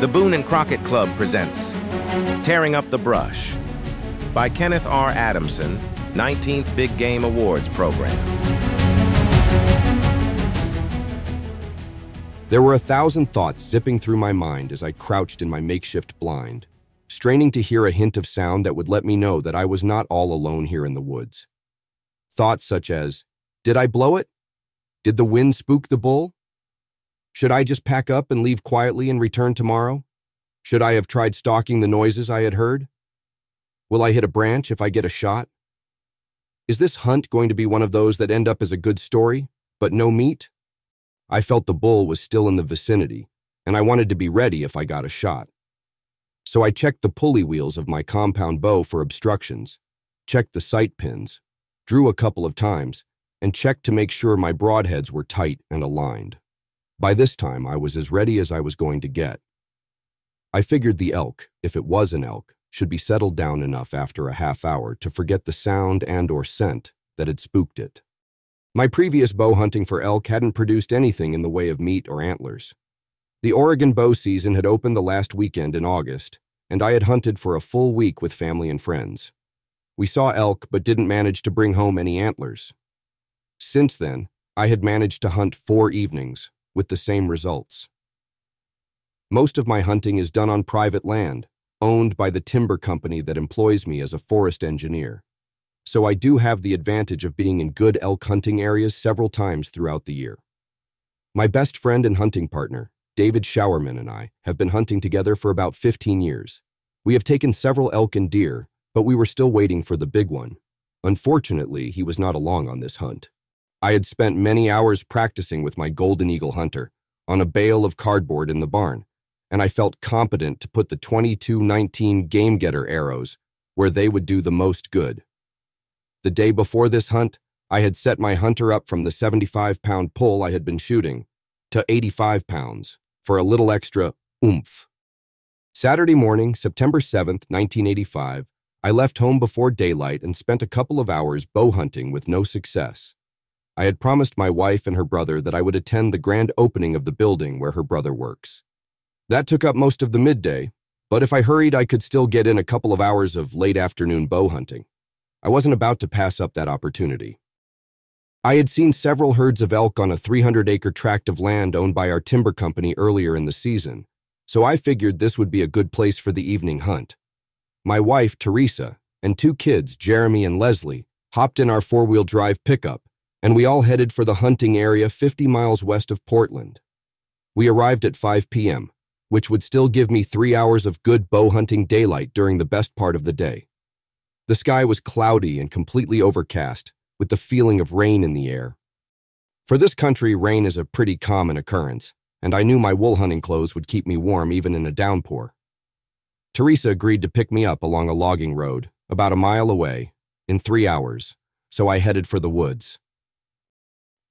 The Boone and Crockett Club presents Tearing Up the Brush by Kenneth R. Adamson, 19th Big Game Awards Program. There were a thousand thoughts zipping through my mind as I crouched in my makeshift blind, straining to hear a hint of sound that would let me know that I was not all alone here in the woods. Thoughts such as, did I blow it? Did the wind spook the bull? Should I just pack up and leave quietly and return tomorrow? Should I have tried stalking the noises I had heard? Will I hit a branch if I get a shot? Is this hunt going to be one of those that end up as a good story, but no meat? I felt the bull was still in the vicinity, and I wanted to be ready if I got a shot. So I checked the pulley wheels of my compound bow for obstructions, checked the sight pins, drew a couple of times, and checked to make sure my broadheads were tight and aligned. By this time, I was as ready as I was going to get. I figured the elk, if it was an elk, should be settled down enough after a half hour to forget the sound and or scent that had spooked it. My previous bow hunting for elk hadn't produced anything in the way of meat or antlers. The Oregon bow season had opened the last weekend in August, and I had hunted for a full week with family and friends. We saw elk but didn't manage to bring home any antlers. Since then, I had managed to hunt four evenings, with the same results. Most of my hunting is done on private land, owned by the timber company that employs me as a forest engineer. So I do have the advantage of being in good elk hunting areas several times throughout the year. My best friend and hunting partner, David Showerman, and I have been hunting together for about 15 years. We have taken several elk and deer, but we were still waiting for the big one. Unfortunately, he was not along on this hunt. I had spent many hours practicing with my golden eagle hunter on a bale of cardboard in the barn, and I felt competent to put the 2219 game getter arrows where they would do the most good. The day before this hunt, I had set my hunter up from the 75 pound pull I had been shooting to 85 pounds for a little extra oomph. Saturday morning, September 7th, 1985, I left home before daylight and spent a couple of hours bow hunting with no success. I had promised my wife and her brother that I would attend the grand opening of the building where her brother works. That took up most of the midday, but if I hurried, I could still get in a couple of hours of late afternoon bow hunting. I wasn't about to pass up that opportunity. I had seen several herds of elk on a 300 acre tract of land owned by our timber company earlier in the season, so I figured this would be a good place for the evening hunt. My wife, Teresa, and two kids, Jeremy and Leslie, hopped in our four wheel drive pickup and we all headed for the hunting area 50 miles west of Portland. We arrived at 5 p.m., which would still give me three hours of good bow hunting daylight during the best part of the day. The sky was cloudy and completely overcast, with the feeling of rain in the air. For this country, rain is a pretty common occurrence, and I knew my wool hunting clothes would keep me warm even in a downpour. Teresa agreed to pick me up along a logging road, about a mile away, in three hours, so I headed for the woods.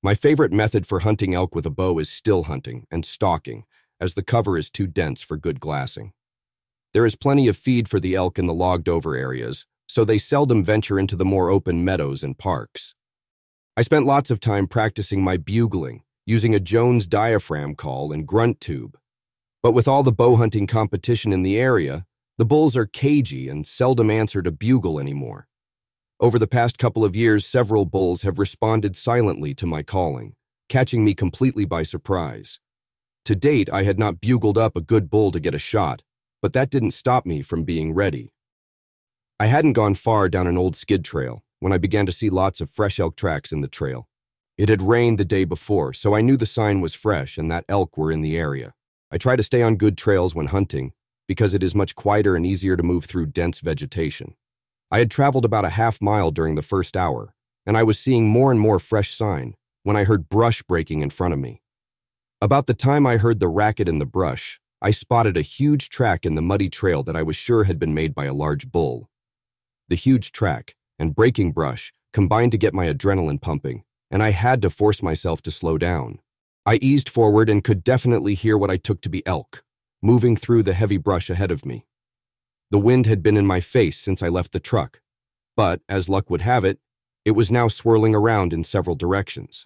My favorite method for hunting elk with a bow is still hunting and stalking, as the cover is too dense for good glassing. There is plenty of feed for the elk in the logged over areas, so they seldom venture into the more open meadows and parks. I spent lots of time practicing my bugling, using a Jones diaphragm call and grunt tube. But with all the bow hunting competition in the area, the bulls are cagey and seldom answer to bugle anymore. Over the past couple of years, several bulls have responded silently to my calling, catching me completely by surprise. To date, I had not bugled up a good bull to get a shot, but that didn't stop me from being ready. I hadn't gone far down an old skid trail when I began to see lots of fresh elk tracks in the trail. It had rained the day before, so I knew the sign was fresh and that elk were in the area. I try to stay on good trails when hunting because it is much quieter and easier to move through dense vegetation. I had traveled about a half mile during the first hour, and I was seeing more and more fresh sign when I heard brush breaking in front of me. About the time I heard the racket in the brush, I spotted a huge track in the muddy trail that I was sure had been made by a large bull. The huge track and breaking brush combined to get my adrenaline pumping, and I had to force myself to slow down. I eased forward and could definitely hear what I took to be elk, moving through the heavy brush ahead of me. The wind had been in my face since I left the truck, but, as luck would have it, it was now swirling around in several directions.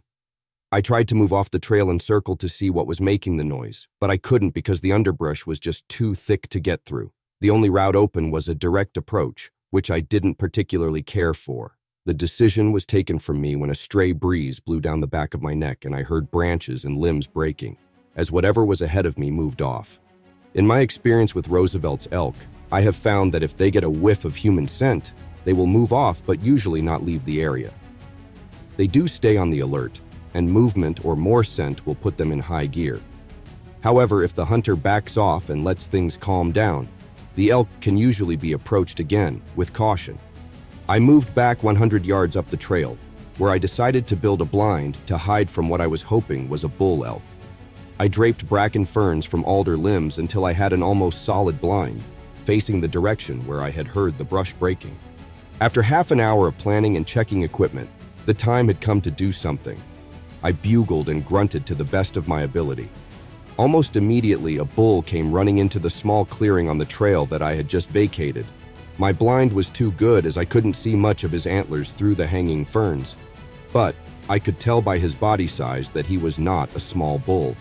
I tried to move off the trail and circle to see what was making the noise, but I couldn't because the underbrush was just too thick to get through. The only route open was a direct approach, which I didn't particularly care for. The decision was taken from me when a stray breeze blew down the back of my neck and I heard branches and limbs breaking, as whatever was ahead of me moved off. In my experience with Roosevelt's elk, I have found that if they get a whiff of human scent, they will move off but usually not leave the area. They do stay on the alert, and movement or more scent will put them in high gear. However, if the hunter backs off and lets things calm down, the elk can usually be approached again with caution. I moved back 100 yards up the trail, where I decided to build a blind to hide from what I was hoping was a bull elk. I draped bracken ferns from alder limbs until I had an almost solid blind, facing the direction where I had heard the brush breaking. After half an hour of planning and checking equipment, the time had come to do something. I bugled and grunted to the best of my ability. Almost immediately, a bull came running into the small clearing on the trail that I had just vacated. My blind was too good as I couldn't see much of his antlers through the hanging ferns, but I could tell by his body size that he was not a small bull.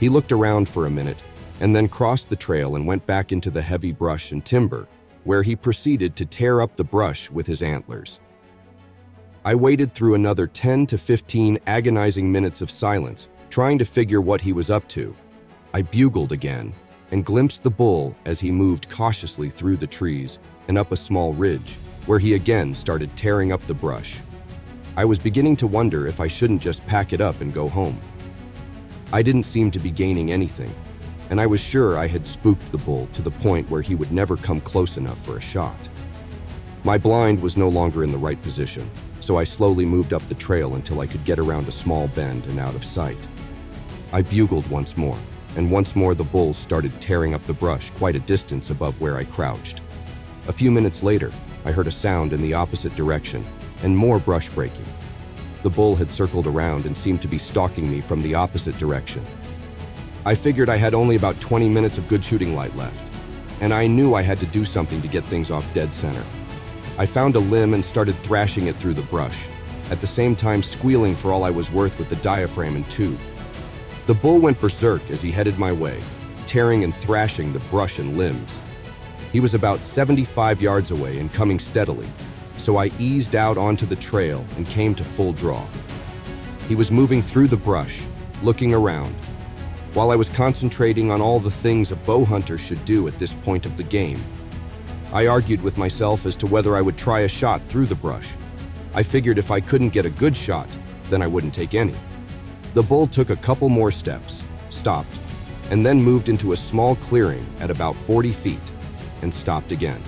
He looked around for a minute and then crossed the trail and went back into the heavy brush and timber, where he proceeded to tear up the brush with his antlers. I waited through another 10 to 15 agonizing minutes of silence, trying to figure what he was up to. I bugled again and glimpsed the bull as he moved cautiously through the trees and up a small ridge, where he again started tearing up the brush. I was beginning to wonder if I shouldn't just pack it up and go home. I didn't seem to be gaining anything, and I was sure I had spooked the bull to the point where he would never come close enough for a shot. My blind was no longer in the right position, so I slowly moved up the trail until I could get around a small bend and out of sight. I bugled once more, and once more the bulls started tearing up the brush quite a distance above where I crouched. A few minutes later, I heard a sound in the opposite direction, and more brush breaking. The bull had circled around and seemed to be stalking me from the opposite direction. I figured I had only about 20 minutes of good shooting light left, and I knew I had to do something to get things off dead center. I found a limb and started thrashing it through the brush, at the same time squealing for all I was worth with the diaphragm and tube. The bull went berserk as he headed my way, tearing and thrashing the brush and limbs. He was about 75 yards away and coming steadily, so I eased out onto the trail and came to full draw. He was moving through the brush, looking around, while I was concentrating on all the things a bow hunter should do at this point of the game. I argued with myself as to whether I would try a shot through the brush. I figured if I couldn't get a good shot, then I wouldn't take any. The bull took a couple more steps, stopped, and then moved into a small clearing at about 40 feet and stopped again.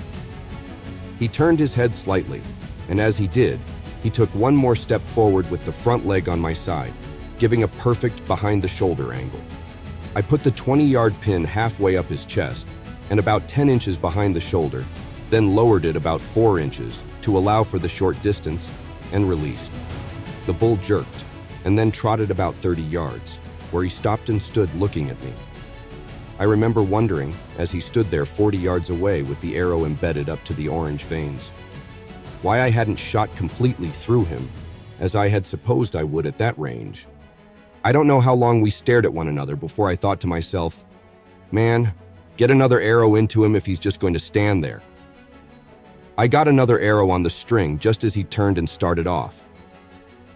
He turned his head slightly, and as he did, he took one more step forward with the front leg on my side, giving a perfect behind the shoulder angle. I put the 20 yard pin halfway up his chest and about 10 inches behind the shoulder, then lowered it about 4 inches to allow for the short distance and released. The bull jerked and then trotted about 30 yards, where he stopped and stood looking at me. I remember wondering, as he stood there 40 yards away with the arrow embedded up to the orange vanes, why I hadn't shot completely through him, as I had supposed I would at that range. I don't know how long we stared at one another before I thought to myself, man, Get another arrow into him if he's just going to stand there. I got another arrow on the string just as he turned and started off.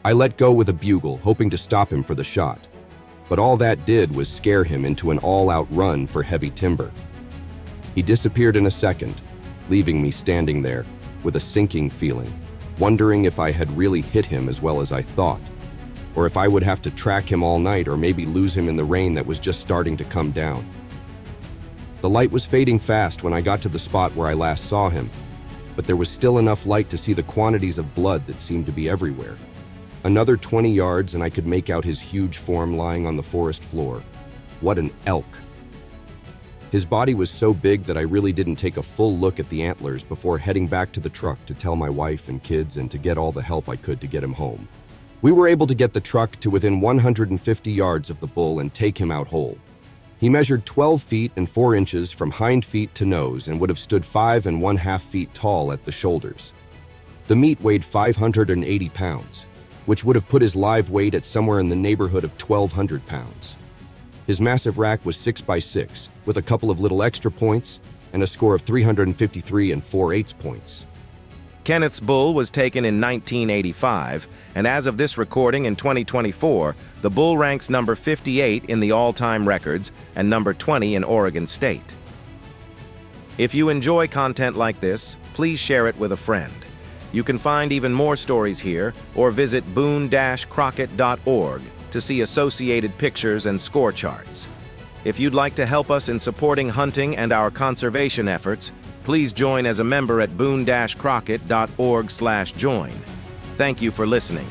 I let go with a bugle, hoping to stop him for the shot. But all that did was scare him into an all out run for heavy timber. He disappeared in a second, leaving me standing there with a sinking feeling, wondering if I had really hit him as well as I thought, or if I would have to track him all night or maybe lose him in the rain that was just starting to come down. The light was fading fast when I got to the spot where I last saw him, but there was still enough light to see the quantities of blood that seemed to be everywhere. Another 20 yards and I could make out his huge form lying on the forest floor. What an elk! His body was so big that I really didn't take a full look at the antlers before heading back to the truck to tell my wife and kids and to get all the help I could to get him home. We were able to get the truck to within 150 yards of the bull and take him out whole. He measured 12 feet and 4 inches from hind feet to nose and would have stood 5 and 1 half feet tall at the shoulders. The meat weighed 580 pounds, which would have put his live weight at somewhere in the neighborhood of 1,200 pounds. His massive rack was 6 by 6 with a couple of little extra points and a score of 353 and 4 eighths points. Kenneth's bull was taken in 1985, and as of this recording in 2024, the bull ranks number 58 in the all-time records and number 20 in Oregon State. If you enjoy content like this, please share it with a friend. You can find even more stories here or visit boone-crockett.org to see associated pictures and score charts. If you'd like to help us in supporting hunting and our conservation efforts, please join as a member at boone-crockett.org/join. Thank you for listening.